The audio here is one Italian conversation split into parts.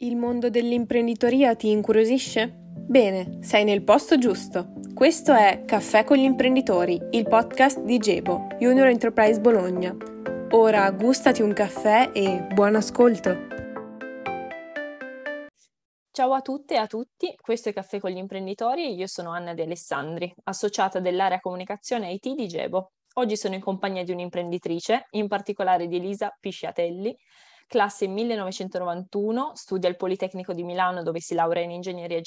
Il mondo dell'imprenditoria ti incuriosisce? Bene, sei nel posto giusto. Questo è Caffè con gli imprenditori, il podcast di Gebo, Junior Enterprise Bologna. Ora gustati un caffè e buon ascolto. Ciao a tutte e a tutti, questo è Caffè con gli imprenditori e io sono Anna De Alessandri, associata dell'area comunicazione IT di Gebo. Oggi sono in compagnia di un'imprenditrice, in particolare di Elisa Pisciatelli, classe 1991, studia al Politecnico di Milano dove si laurea in ingegneria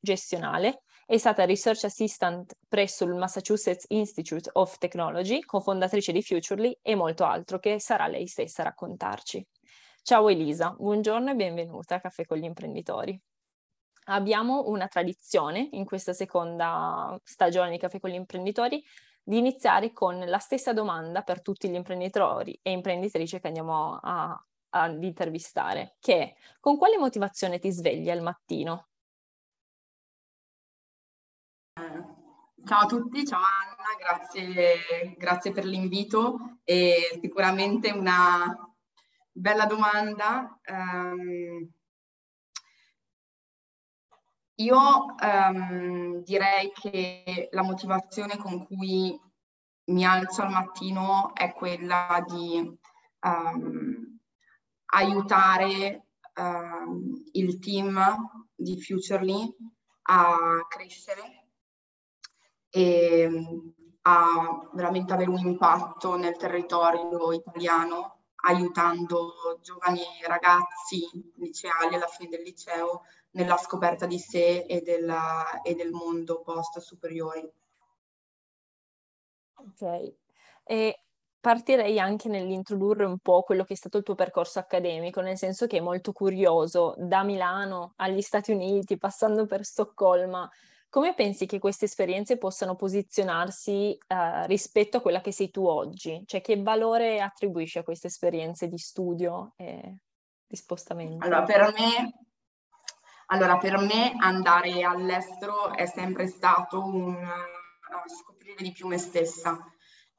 gestionale, è stata Research Assistant presso il Massachusetts Institute of Technology, cofondatrice di Futurely e molto altro che sarà lei stessa a raccontarci. Ciao Elisa, buongiorno e benvenuta a Caffè con gli imprenditori. Abbiamo una tradizione in questa seconda stagione di Caffè con gli imprenditori di iniziare con la stessa domanda per tutti gli imprenditori e imprenditrici che andiamo a, ad intervistare, che è con quale motivazione ti svegli al mattino? Ciao a tutti, ciao Anna, grazie, grazie per l'invito e sicuramente una bella domanda. Um, io um, direi che la motivazione con cui mi alzo al mattino è quella di um, aiutare uh, il team di Futurely a crescere e a veramente avere un impatto nel territorio italiano, aiutando giovani ragazzi liceali alla fine del liceo nella scoperta di sé e, della, e del mondo post superiori. Ok. E partirei anche nell'introdurre un po' quello che è stato il tuo percorso accademico, nel senso che è molto curioso, da Milano agli Stati Uniti, passando per Stoccolma. Come pensi che queste esperienze possano posizionarsi uh, rispetto a quella che sei tu oggi? Cioè che valore attribuisci a queste esperienze di studio e di spostamento? Allora, per me, allora, per me andare all'estero è sempre stato un uh, scoprire di più me stessa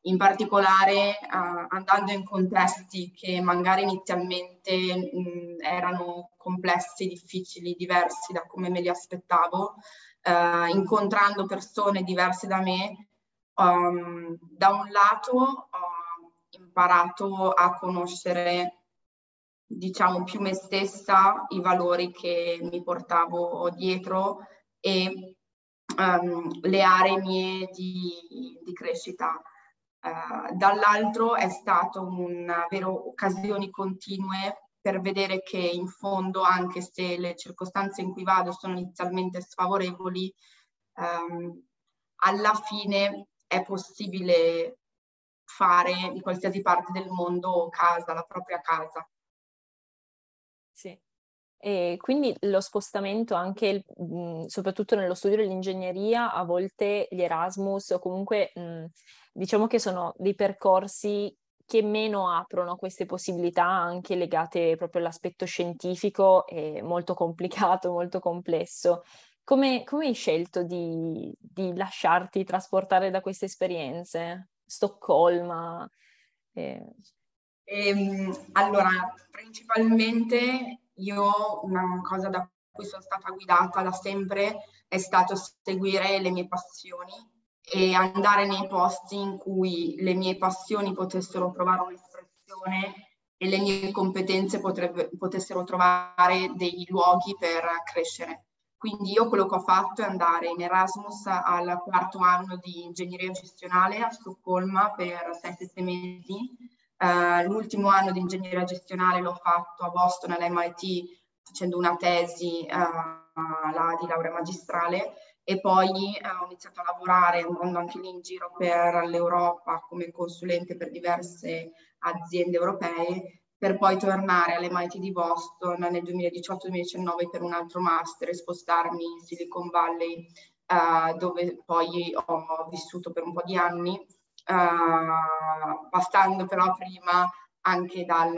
in particolare uh, andando in contesti che magari inizialmente mh, erano complessi, difficili, diversi da come me li aspettavo, uh, incontrando persone diverse da me, um, da un lato ho imparato a conoscere diciamo più me stessa, i valori che mi portavo dietro e um, le aree mie di, di crescita. Uh, dall'altro è stato un avere occasioni continue per vedere che in fondo, anche se le circostanze in cui vado sono inizialmente sfavorevoli, um, alla fine è possibile fare di qualsiasi parte del mondo casa, la propria casa. Sì. E quindi lo spostamento anche, mh, soprattutto nello studio dell'ingegneria, a volte gli Erasmus o comunque mh, diciamo che sono dei percorsi che meno aprono queste possibilità anche legate proprio all'aspetto scientifico e molto complicato, molto complesso. Come, come hai scelto di, di, lasciarti trasportare da queste esperienze? Stoccolma? Eh. Ehm, allora, principalmente io una cosa da cui sono stata guidata da sempre è stato seguire le mie passioni e andare nei posti in cui le mie passioni potessero trovare un'espressione e le mie competenze potrebbe, potessero trovare dei luoghi per crescere. Quindi io quello che ho fatto è andare in Erasmus al quarto anno di ingegneria gestionale a Stoccolma per 7 mesi Uh, l'ultimo anno di ingegneria gestionale l'ho fatto a Boston all'MIT facendo una tesi uh, di laurea magistrale. E poi uh, ho iniziato a lavorare andando anche lì in giro per l'Europa come consulente per diverse aziende europee per poi tornare all'MIT di Boston nel 2018-2019 per un altro master e spostarmi in Silicon Valley dove poi ho vissuto per un po' di anni uh, passando però prima anche dal,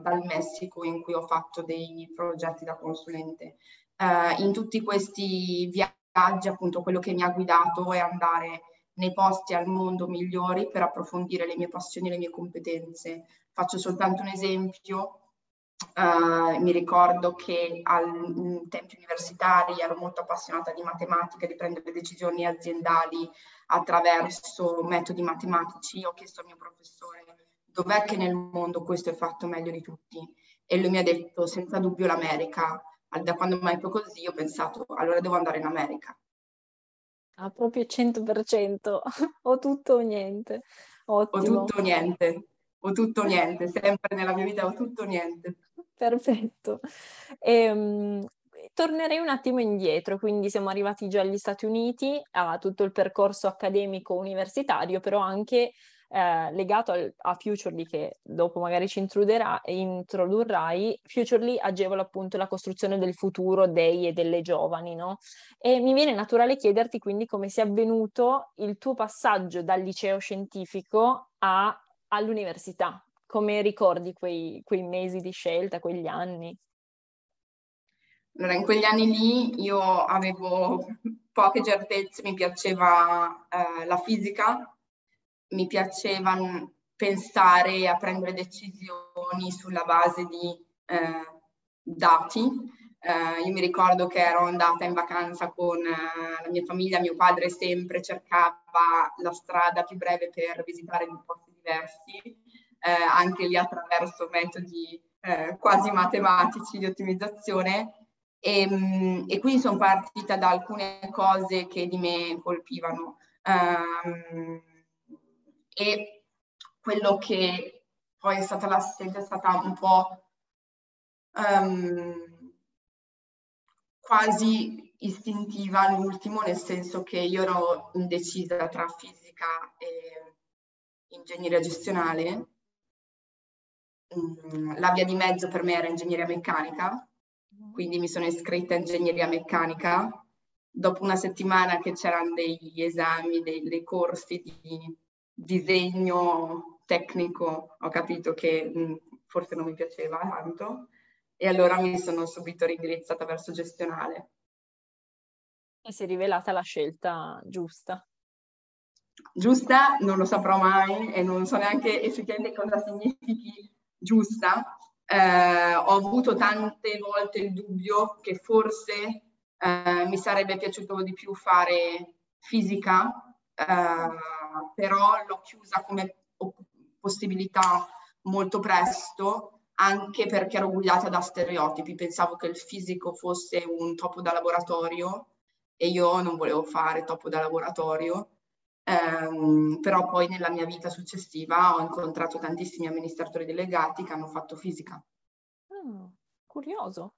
dal, Messico in cui ho fatto dei progetti da consulente. Uh, in tutti questi viaggi appunto quello che mi ha guidato è andare nei posti al mondo migliori per approfondire le mie passioni e le mie competenze. Faccio soltanto un esempio. Uh, mi ricordo che ai tempi universitari ero molto appassionata di matematica, di prendere decisioni aziendali attraverso metodi matematici. Ho chiesto al mio professore dov'è che nel mondo questo è fatto meglio di tutti e lui mi ha detto senza dubbio l'America. Da quando mi ha detto così ho pensato allora devo andare in America. Ah, proprio 100%, o tutto o niente. Ottimo. O tutto o niente, o tutto o niente, sempre nella mia vita o tutto o niente. Perfetto. E, um, tornerei un attimo indietro, quindi siamo arrivati già agli Stati Uniti, a tutto il percorso accademico universitario, però anche eh, legato al, a Futurely che dopo magari ci introdurrai, Futurely agevola appunto la costruzione del futuro dei e delle giovani, no? E mi viene naturale chiederti quindi come sia avvenuto il tuo passaggio dal liceo scientifico a, all'università, come ricordi quei, quei mesi di scelta, quegli anni? Allora, in quegli anni lì io avevo poche certezze, mi piaceva eh, la fisica, mi piaceva pensare a prendere decisioni sulla base di eh, dati. Eh, io mi ricordo che ero andata in vacanza con eh, la mia famiglia, mio padre sempre cercava la strada più breve per visitare dei posti diversi eh, anche lì attraverso metodi eh, quasi matematici di ottimizzazione. E, mm, e quindi sono partita da alcune cose che di me colpivano. Um, e quello che poi è stata la scelta è stata un po' um, quasi istintiva all'ultimo, nel senso che io ero indecisa tra fisica e ingegneria gestionale Mm, la via di mezzo per me era ingegneria meccanica, mm. quindi mi sono iscritta a ingegneria meccanica. Dopo una settimana che c'erano degli esami, dei, dei corsi di disegno tecnico, ho capito che mh, mm, forse non mi piaceva tanto e allora mi sono subito rindirizzata verso gestionale. E si è rivelata la scelta giusta. Giusta non lo saprò mai e non so neanche effettivamente cosa significhi giusta, eh, ho avuto tante volte il dubbio che forse eh, mi sarebbe piaciuto di più fare fisica, eh, però l'ho chiusa come possibilità molto presto, anche perché ero guidata da stereotipi. Pensavo che il fisico fosse un topo da laboratorio e io non volevo fare topo da laboratorio. Um, però poi nella mia vita successiva ho incontrato tantissimi amministratori delegati che hanno fatto fisica. Mm, curioso.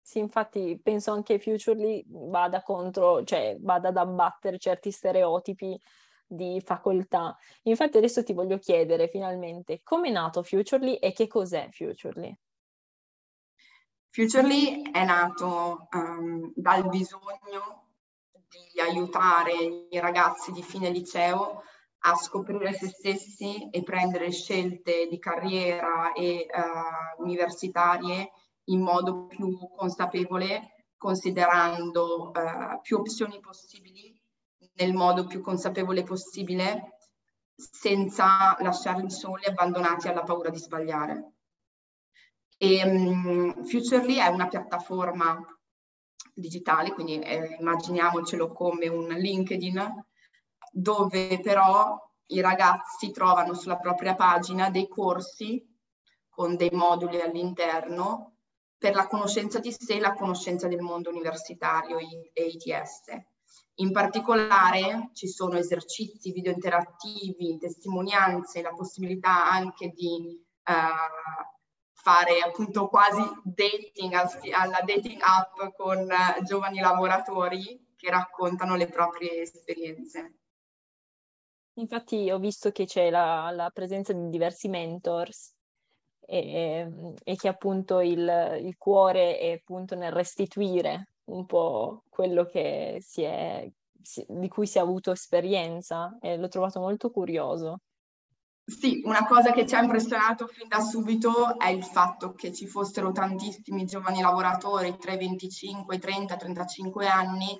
Sì, infatti penso anche Futurely vada contro, cioè vada ad abbattere certi stereotipi di facoltà. Infatti adesso ti voglio chiedere finalmente come è nato Futurely e che cos'è Futurely? Futurely è nato um, dal bisogno di aiutare i ragazzi di fine liceo a scoprire se stessi e prendere scelte di carriera e uh, universitarie in modo più consapevole, considerando uh, più opzioni possibili nel modo più consapevole possibile, senza lasciarli soli e abbandonati alla paura di sbagliare. E, um, Futurely è una piattaforma digitali, quindi eh, immaginiamocelo come un LinkedIn, dove però i ragazzi trovano sulla propria pagina dei corsi con dei moduli all'interno per la conoscenza di sé e la conoscenza del mondo universitario e ITS. In particolare ci sono esercizi video interattivi, testimonianze, la possibilità anche di uh, fare appunto quasi dating alla dating app con eh, giovani lavoratori che raccontano le proprie esperienze. Infatti ho visto che c'è la, la presenza di diversi mentors e, e che appunto il, il, cuore è appunto nel restituire un po' quello è, si, di cui si è avuto esperienza e l'ho trovato molto curioso. Sì, una cosa che ci ha impressionato fin da subito è il fatto che ci fossero tantissimi giovani lavoratori tra i 25, i 30, 35 anni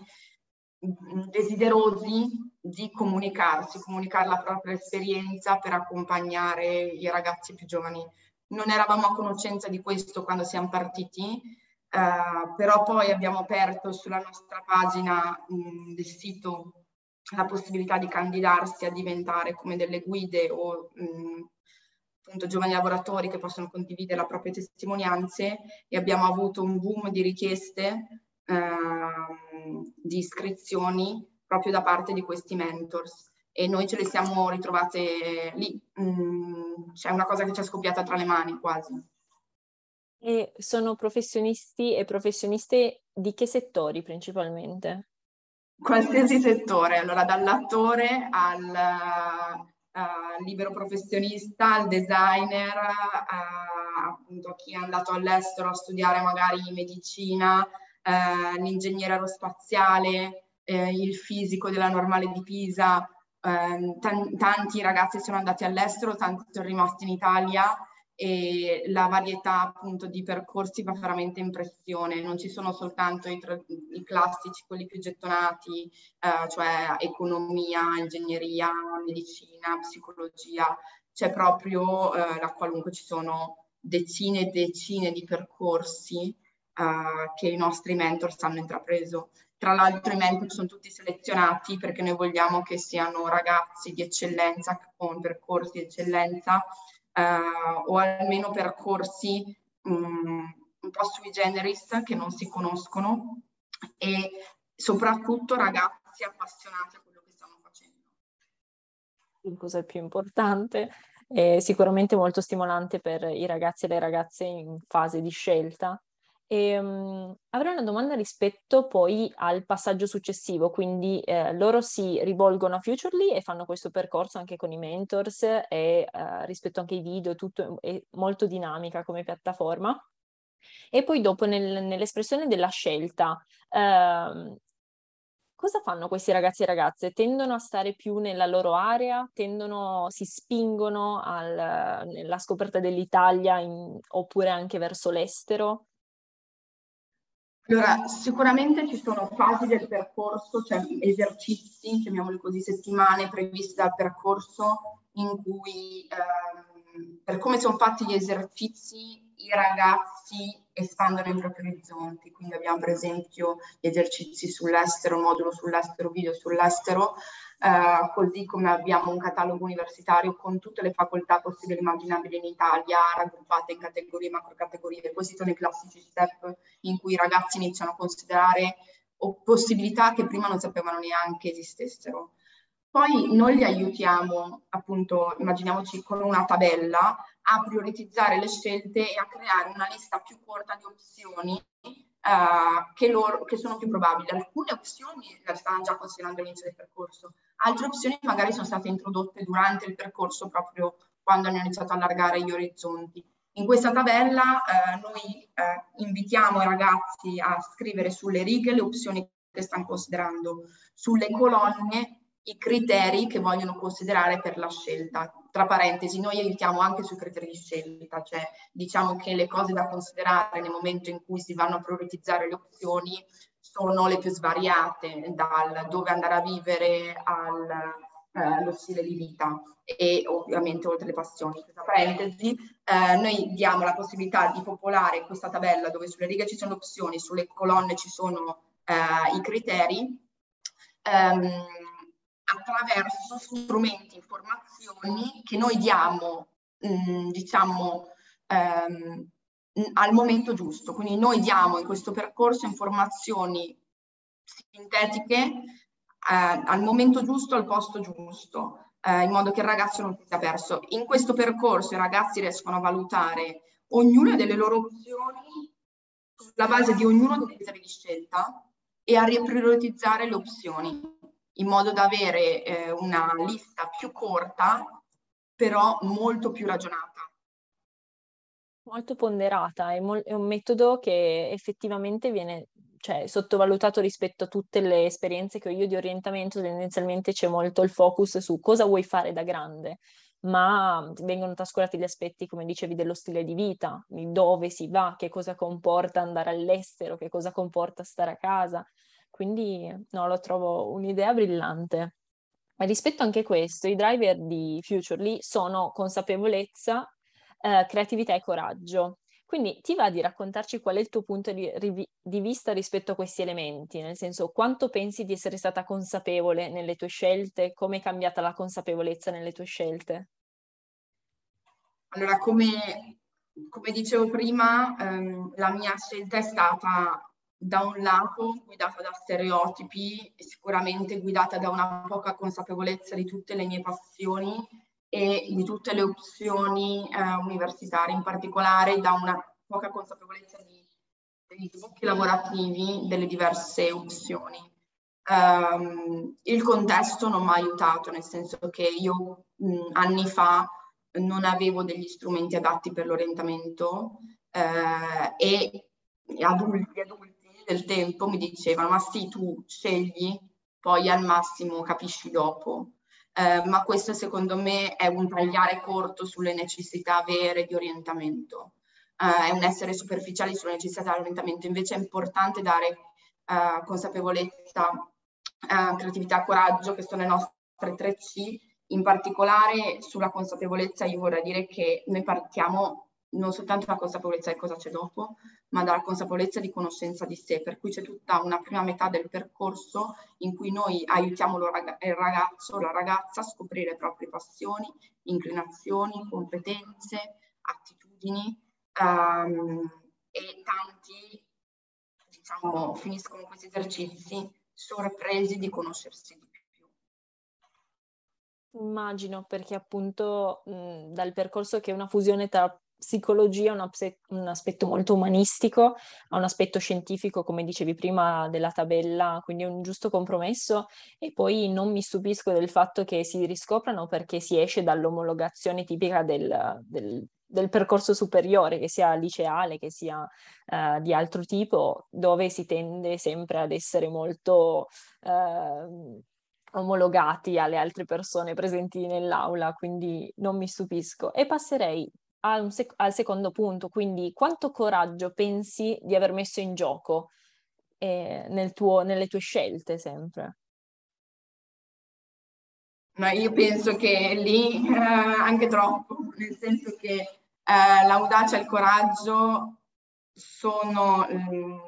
mm, desiderosi di comunicarsi, comunicare la propria esperienza per accompagnare i ragazzi più giovani. Non eravamo a conoscenza di questo quando siamo partiti, eh, però poi abbiamo aperto sulla nostra pagina mh, del sito la possibilità di candidarsi a diventare come delle guide o mh, appunto giovani lavoratori che possono condividere le proprie testimonianze e abbiamo avuto un boom di richieste, eh, di iscrizioni proprio da parte di questi mentors e noi ce le siamo ritrovate lì. Mm, c'è una cosa che ci è scoppiata tra le mani quasi. E sono professionisti e professioniste di che settori principalmente? Qualsiasi settore, allora dall'attore al uh, libero professionista, al designer, uh, appunto a chi è andato all'estero a studiare magari medicina, uh, l'ingegnere aerospaziale, il fisico della normale di Pisa, ehm, tanti ragazzi sono andati all'estero, tanti sono rimasti in Italia e la varietà appunto di percorsi fa veramente impressione, non ci sono soltanto i, tra- i classici, quelli più gettonati, eh, cioè economia, ingegneria, medicina, psicologia, c'è proprio eh, la qualunque, ci sono decine e decine di percorsi eh, che i nostri mentors hanno intrapreso. Tra l'altro i mentor sono tutti selezionati perché noi vogliamo che siano ragazzi di eccellenza con percorsi di eccellenza eh, o almeno percorsi um, un po' sui generis che non si conoscono e soprattutto ragazzi appassionati a quello che stanno facendo. Cosa è più importante? È sicuramente molto stimolante per i ragazzi e le ragazze in fase di scelta e, um, avrei una domanda rispetto poi al passaggio successivo, quindi eh, loro si rivolgono a Futurely e fanno questo percorso anche con i mentors e eh, rispetto anche ai video, tutto è molto dinamica come piattaforma. E poi dopo nel, nell'espressione della scelta, eh, cosa fanno questi ragazzi e ragazze? Tendono a stare più nella loro area? Tendono, si spingono nella scoperta dell'Italia in, oppure anche verso l'estero? Allora, sicuramente ci sono fasi del percorso, cioè esercizi, chiamiamoli così, settimane previste dal percorso in cui, ehm, per come sono fatti gli esercizi, i ragazzi espandono i propri orizzonti. Quindi abbiamo per esempio gli esercizi sull'estero, modulo sull'estero, video sull'estero, eh, così come abbiamo un catalogo universitario con tutte le facoltà possibili e immaginabili in Italia, raggruppate in categorie e macrocategorie. Questi sono i classici step in cui i ragazzi iniziano a considerare possibilità che prima non sapevano neanche esistessero. Poi noi li aiutiamo, appunto, immaginiamoci con una tabella, a prioritizzare le scelte e a creare una lista più corta di opzioni uh, che, loro, che, sono più probabili. Alcune opzioni le stanno già considerando all'inizio del percorso, altre opzioni magari sono state introdotte durante il percorso proprio quando hanno iniziato a allargare gli orizzonti. In questa tabella eh, noi eh, invitiamo i ragazzi a scrivere sulle righe le opzioni che stanno considerando, sulle colonne i criteri che vogliono considerare per la scelta. Tra parentesi, noi aiutiamo anche sui criteri di scelta, cioè diciamo che le cose da considerare nel momento in cui si vanno a prioritizzare le opzioni sono le più svariate, dal dove andare a vivere allo eh, stile di vita e ovviamente oltre le passioni. Tra parentesi, eh, noi diamo la possibilità di popolare questa tabella dove sulle righe ci sono opzioni, sulle colonne ci sono eh, i criteri. Um, attraverso strumenti, informazioni che noi diamo, mm, diciamo, ehm, al momento giusto. Quindi noi diamo in questo percorso informazioni sintetiche eh, al momento giusto, al posto giusto, eh, in modo che il ragazzo non si sia perso. In questo percorso i ragazzi riescono a valutare ognuna delle loro opzioni sulla base di ognuno dei criteri di scelta e a riprioritizzare le opzioni in modo da avere eh, una lista più corta, però molto più ragionata. Molto ponderata, è, mo- è un metodo che effettivamente viene cioè, sottovalutato rispetto a tutte le esperienze che ho io di orientamento, tendenzialmente c'è molto il focus su cosa vuoi fare da grande, ma vengono trascurati gli aspetti, come dicevi, dello stile di vita, di dove si va, che cosa comporta andare all'estero, che cosa comporta stare a casa. Quindi no, lo trovo un'idea brillante. E rispetto anche a questo, i driver di Futurely sono consapevolezza, eh, creatività e coraggio. Quindi ti va di raccontarci qual è il tuo punto di, di, vista rispetto a questi elementi, nel senso quanto pensi di essere stata consapevole nelle tue scelte, come è cambiata la consapevolezza nelle tue scelte? Allora, come, come dicevo prima, ehm, la mia scelta è stata da un lato guidata da stereotipi, sicuramente guidata da una poca consapevolezza di tutte le mie passioni e di tutte le opzioni eh, universitarie, in particolare da una poca consapevolezza di, degli sbocchi lavorativi delle diverse opzioni. Um, il contesto non mi ha aiutato, nel senso che io mh, anni fa non avevo degli strumenti adatti per l'orientamento eh, e adulti, adulti del tempo mi dicevano ma sì tu scegli, poi al massimo capisci dopo. Eh, ma questo secondo me è un tagliare corto sulle necessità vere di orientamento, eh, è un essere superficiali sulle necessità di orientamento, invece è importante dare eh, consapevolezza, eh, creatività, coraggio, che sono le nostre tre C, in particolare sulla consapevolezza io vorrei dire che noi partiamo non soltanto la consapevolezza di cosa c'è dopo, ma dalla consapevolezza di conoscenza di sé, per cui c'è tutta una prima metà del percorso in cui noi aiutiamo il ragazzo la ragazza a scoprire le proprie passioni, inclinazioni, competenze, attitudini um, e tanti diciamo, finiscono questi esercizi sorpresi di conoscersi di più. Immagino perché appunto mh, dal percorso che è una fusione tra psicologia ha un, un, aspetto molto umanistico, ha un aspetto scientifico, come dicevi prima, della tabella, quindi un giusto compromesso e poi non mi stupisco del fatto che si riscoprano perché si esce dall'omologazione tipica del, del, del percorso superiore, che sia liceale, che sia uh, di altro tipo, dove si tende sempre ad essere molto... Uh, omologati alle altre persone presenti nell'aula, quindi non mi stupisco. E passerei sec- al secondo punto, quindi quanto coraggio pensi di aver messo in gioco eh, nel tuo, nelle tue scelte sempre? No, io penso che lì eh, anche troppo, nel senso che eh, l'audacia e il coraggio sono mm,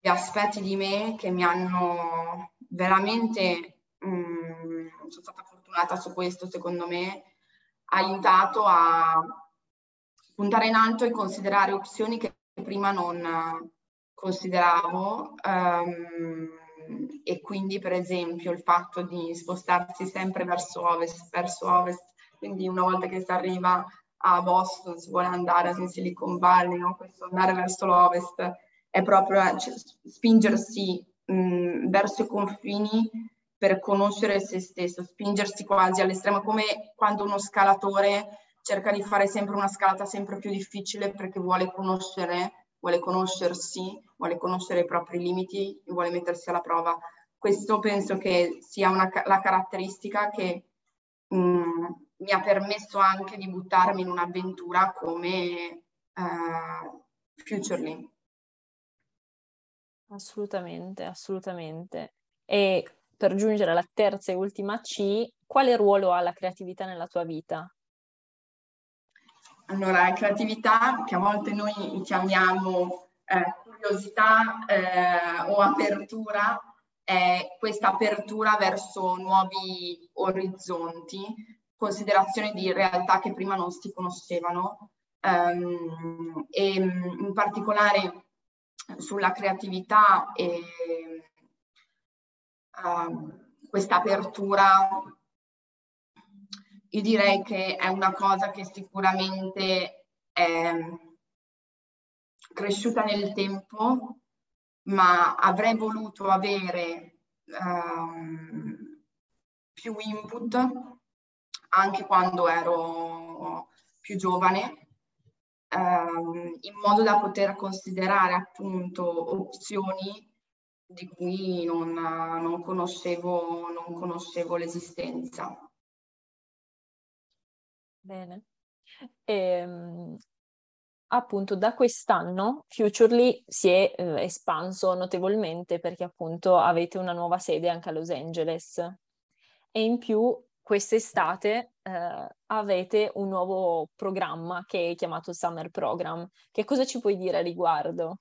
gli aspetti di me che mi hanno veramente, mm, sono stata fortunata su questo secondo me, aiutato a puntare in alto e considerare opzioni che prima non consideravo um, e quindi per esempio il fatto di spostarsi sempre verso ovest, verso ovest, quindi una volta che si arriva a Boston si vuole andare in Silicon Valley, no? questo andare verso l'ovest è proprio cioè, spingersi mh, verso i confini per conoscere se stesso, spingersi quasi all'estremo, come quando uno scalatore cerca di fare sempre una scalata sempre più difficile perché vuole conoscere, vuole conoscersi, vuole conoscere i propri limiti e vuole mettersi alla prova. Questo penso che sia una, la caratteristica che mh, mm, mi ha permesso anche di buttarmi in un'avventura come uh, Futurely. Assolutamente, assolutamente. E per giungere alla terza e ultima C, quale ruolo ha la creatività nella tua vita? Allora, creatività, che a volte noi chiamiamo eh, curiosità eh, o apertura, è questa apertura verso nuovi orizzonti, considerazione di realtà che prima non si conoscevano um, e in particolare sulla creatività e uh, questa apertura, io direi che è una cosa che sicuramente è cresciuta nel tempo, ma avrei voluto avere um, più input anche quando ero più giovane, um, in modo da poter considerare appunto opzioni di cui non, non, conoscevo, non conoscevo l'esistenza. Bene. E, ehm, appunto da quest'anno Futurely si è eh, espanso notevolmente perché appunto avete una nuova sede anche a Los Angeles e in più quest'estate eh, avete un nuovo programma che è chiamato Summer Program. Che cosa ci puoi dire a riguardo?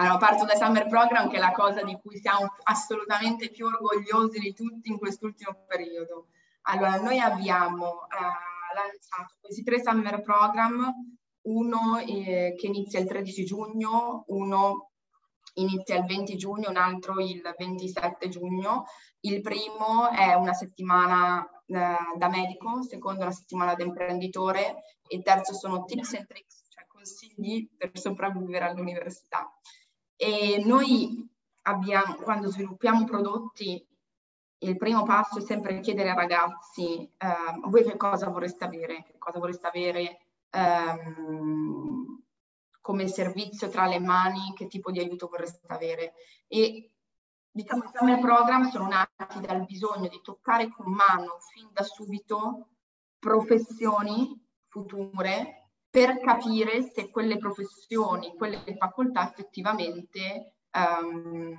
Allora, parto dal Summer Program, che è la cosa di cui siamo assolutamente più orgogliosi di tutti in quest'ultimo periodo. Allora, noi abbiamo eh, lanciato questi tre Summer Program, uno eh, che inizia il 13 giugno, uno inizia il 20 giugno, un altro il 27 giugno. Il primo è una settimana eh, da medico, secondo la settimana da imprenditore, e il terzo sono tips and tricks, cioè consigli per sopravvivere all'università. E noi abbiamo, quando sviluppiamo prodotti, il primo passo è sempre chiedere ai ragazzi, eh, voi che cosa vorreste avere? Che cosa vorreste avere? Ehm, come servizio tra le mani, che tipo di aiuto vorreste avere. E diciamo i summer program sono nati dal bisogno di toccare con mano fin da subito professioni future per capire se quelle professioni, quelle facoltà effettivamente um,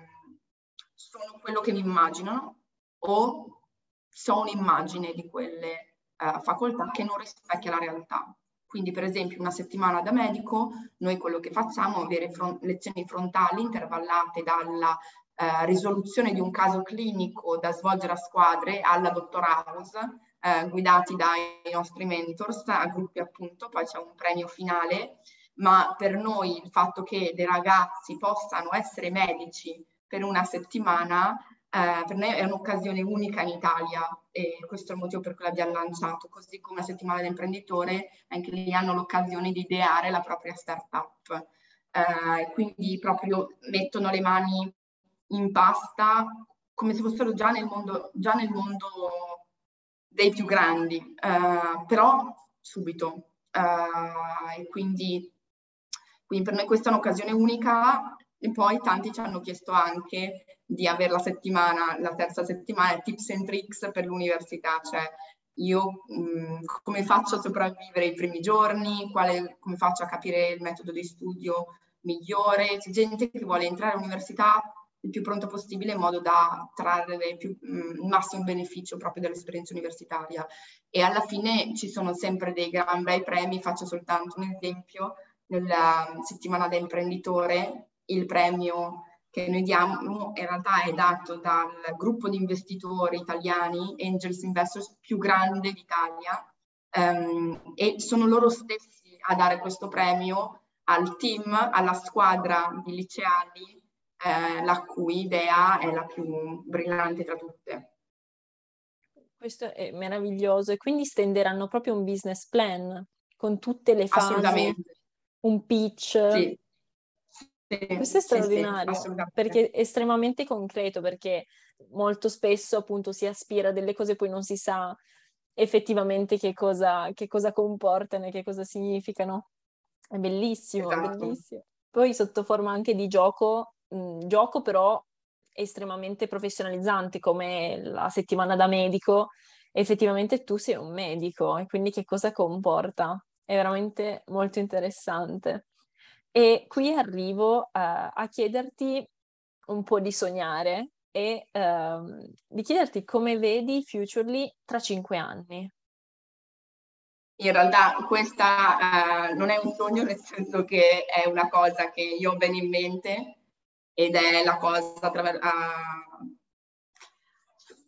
sono quello che mi immagino o so un'immagine di quelle uh, facoltà che non rispecchia la realtà. Quindi per esempio una settimana da medico, noi quello che facciamo è avere front- lezioni frontali intervallate dalla eh, risoluzione di un caso clinico da svolgere a squadre alla Dottor House, eh, guidati dai nostri mentors, a gruppi appunto, poi c'è un premio finale, ma per noi il fatto che dei ragazzi possano essere medici per una settimana eh, per noi è un'occasione unica in Italia e questo è il motivo per cui l'abbiamo lanciato, così come la settimana dell'imprenditore, anche lì hanno l'occasione di ideare la propria startup. Eh, quindi proprio mettono le mani in pasta come se fossero già nel mondo, già nel mondo dei più grandi, eh, però subito. Eh, e quindi, quindi per noi questa è un'occasione unica e poi tanti ci hanno chiesto anche di avere la settimana, la terza settimana, tips and tricks per l'università, cioè io mh, mm, come faccio a sopravvivere i primi giorni, quale, come faccio a capire il metodo di studio migliore, c'è gente che vuole entrare all'università il più pronto possibile in modo da trarre mm, il massimo beneficio proprio dell'esperienza universitaria. E alla fine ci sono sempre dei gran bei premi, faccio soltanto un esempio, nella settimana da imprenditore il premio che noi diamo in realtà è dato dal gruppo di investitori italiani, Angels Investors, più grande d'Italia um, e sono loro stessi a dare questo premio al team, alla squadra di liceali, eh, la cui idea è la più brillante tra tutte. Questo è meraviglioso e quindi stenderanno proprio un business plan con tutte le fasi, un pitch. Sì questo è straordinario sì, sì, perché è estremamente concreto, perché molto spesso appunto si aspira a delle cose e poi non si sa effettivamente che cosa, che cosa comportano e che cosa significano. È bellissimo, esatto. bellissimo. Poi sotto forma anche di gioco, gioco però estremamente professionalizzante come la settimana da medico, effettivamente tu sei un medico e quindi che cosa comporta? È veramente molto interessante. E qui arrivo uh, a chiederti un po' di sognare e uh, di chiederti come vedi Futurely tra cinque anni. In realtà questa uh, non è un sogno, nel senso che è una cosa che io ho bene in mente ed è la cosa attraver-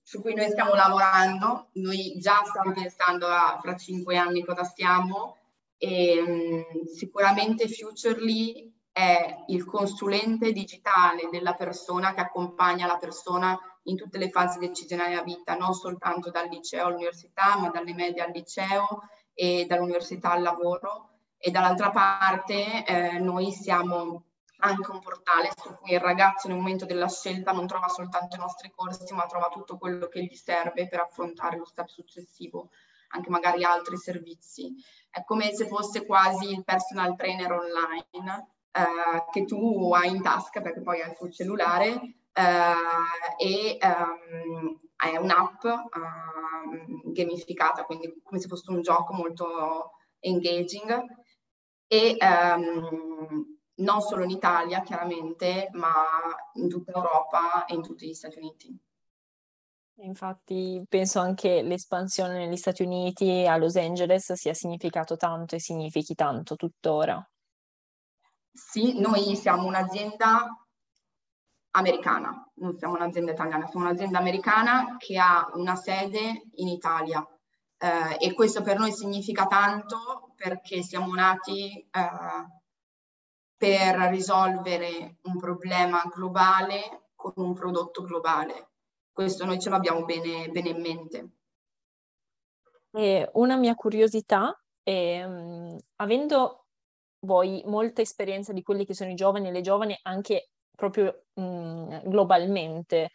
su cui noi stiamo lavorando. Noi già stiamo pensando a fra cinque anni cosa siamo e, um, sicuramente Futurely è il consulente digitale della persona che accompagna la persona in tutte le fasi decisionali della vita, non soltanto dal liceo all'università, ma dalle medie al liceo e dall'università al lavoro. E dall'altra parte eh, noi siamo anche un portale su cui il ragazzo nel momento della scelta non trova soltanto i nostri corsi, ma trova tutto quello che gli serve per affrontare lo step successivo, anche magari altri servizi. È come se fosse quasi il personal trainer online eh, che tu hai in tasca perché poi hai sul cellulare eh, e um, è un'app uh, gamificata, quindi come se fosse un gioco molto engaging. E um, non solo in Italia chiaramente, ma in tutta Europa e in tutti gli Stati Uniti. Infatti penso anche l'espansione negli Stati Uniti a Los Angeles sia significato tanto e significhi tanto tuttora. Sì, noi siamo un'azienda americana, non siamo un'azienda italiana, siamo un'azienda americana che ha una sede in Italia eh, e questo per noi significa tanto perché siamo nati eh, per risolvere un problema globale con un prodotto globale. Questo noi ce l'abbiamo bene, bene in mente. E una mia curiosità è, um, avendo voi molta esperienza di quelli che sono i giovani e le giovani anche proprio um, globalmente,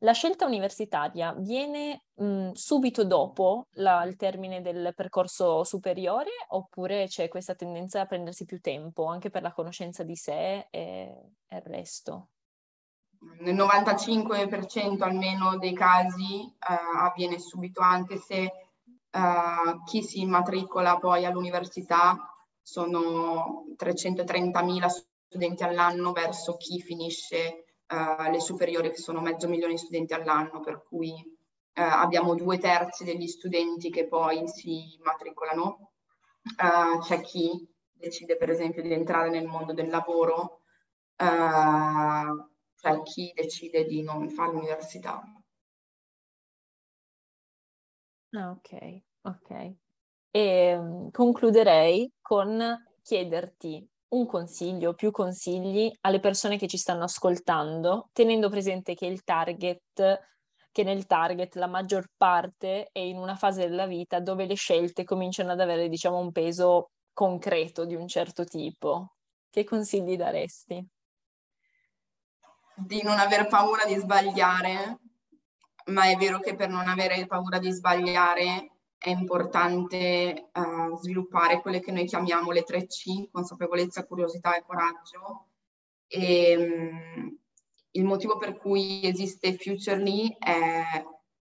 la scelta universitaria viene mh, subito dopo la, il termine del percorso superiore oppure c'è questa tendenza a prendersi più tempo anche per la conoscenza di sé e, e il resto? Nel 95% almeno dei casi uh, avviene subito, anche se uh, chi si immatricola poi all'università sono 330.000 studenti all'anno verso chi finisce uh, le superiori che sono mezzo milione di studenti all'anno, per cui uh, abbiamo due terzi degli studenti che poi si matricolano. Uh, c'è chi decide per esempio di entrare nel mondo del lavoro, c'è chi decide di non fare l'università. Ah, ok, ok. E um, concluderei con chiederti un consiglio, più consigli alle persone che ci stanno ascoltando, tenendo presente che il target, che nel target la maggior parte è in una fase della vita dove le scelte cominciano ad avere, diciamo, un peso concreto di un certo tipo. Che consigli daresti? Di non aver paura di sbagliare, ma è vero che per non avere paura di sbagliare è importante uh, sviluppare quelle che noi chiamiamo le tre C, consapevolezza, curiosità e coraggio. E, um, il motivo per cui esiste Futurely è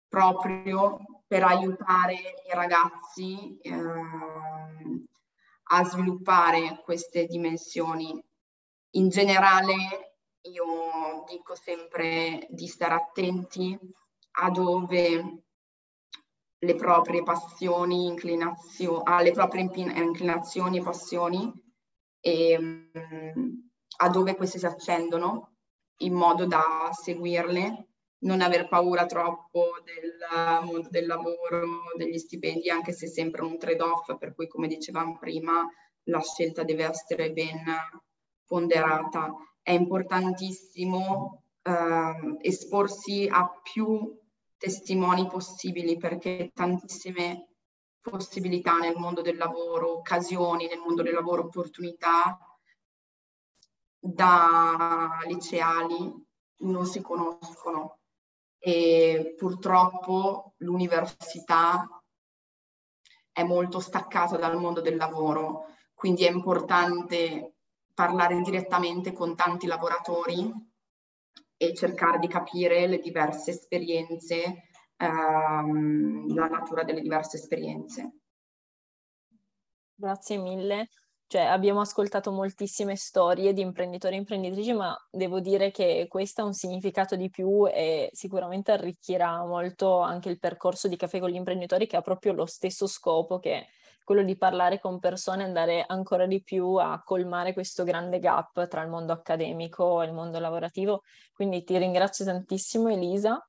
proprio per aiutare i ragazzi uh, a sviluppare queste dimensioni. In generale io dico sempre di stare attenti a dove le proprie passioni, inclinazioni, alle proprie inclinazioni e passioni e um, a dove queste si accendono in modo da seguirle, non aver paura troppo del mondo del lavoro, degli stipendi, anche se sempre un trade-off, per cui come dicevamo prima la scelta deve essere ben ponderata. È importantissimo uh, esporsi a più testimoni possibili perché tantissime possibilità nel mondo del lavoro, occasioni nel mondo del lavoro, opportunità da liceali non si conoscono. E purtroppo l'università è molto staccata dal mondo del lavoro, quindi è importante parlare direttamente con tanti lavoratori e cercare di capire le diverse esperienze, ehm, la natura delle diverse esperienze. Grazie mille. Cioè, abbiamo ascoltato moltissime storie di imprenditori e imprenditrici, ma devo dire che questo ha un significato di più e sicuramente arricchirà molto anche il percorso di Caffè con gli imprenditori che ha proprio lo stesso scopo che quello di parlare con persone e andare ancora di più a colmare questo grande gap tra il mondo accademico e il mondo lavorativo. Quindi ti ringrazio tantissimo Elisa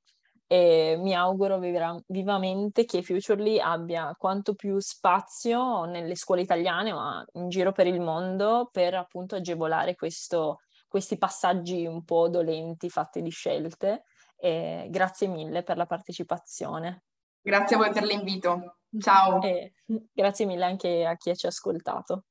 e mi auguro viv- vivamente che Futurely abbia quanto più spazio nelle scuole italiane ma in giro per il mondo per appunto agevolare questo, questi passaggi un po' dolenti fatti di scelte. E grazie mille per la partecipazione. Grazie a voi per l'invito. Ciao. E grazie mille anche a chi ci ha ascoltato.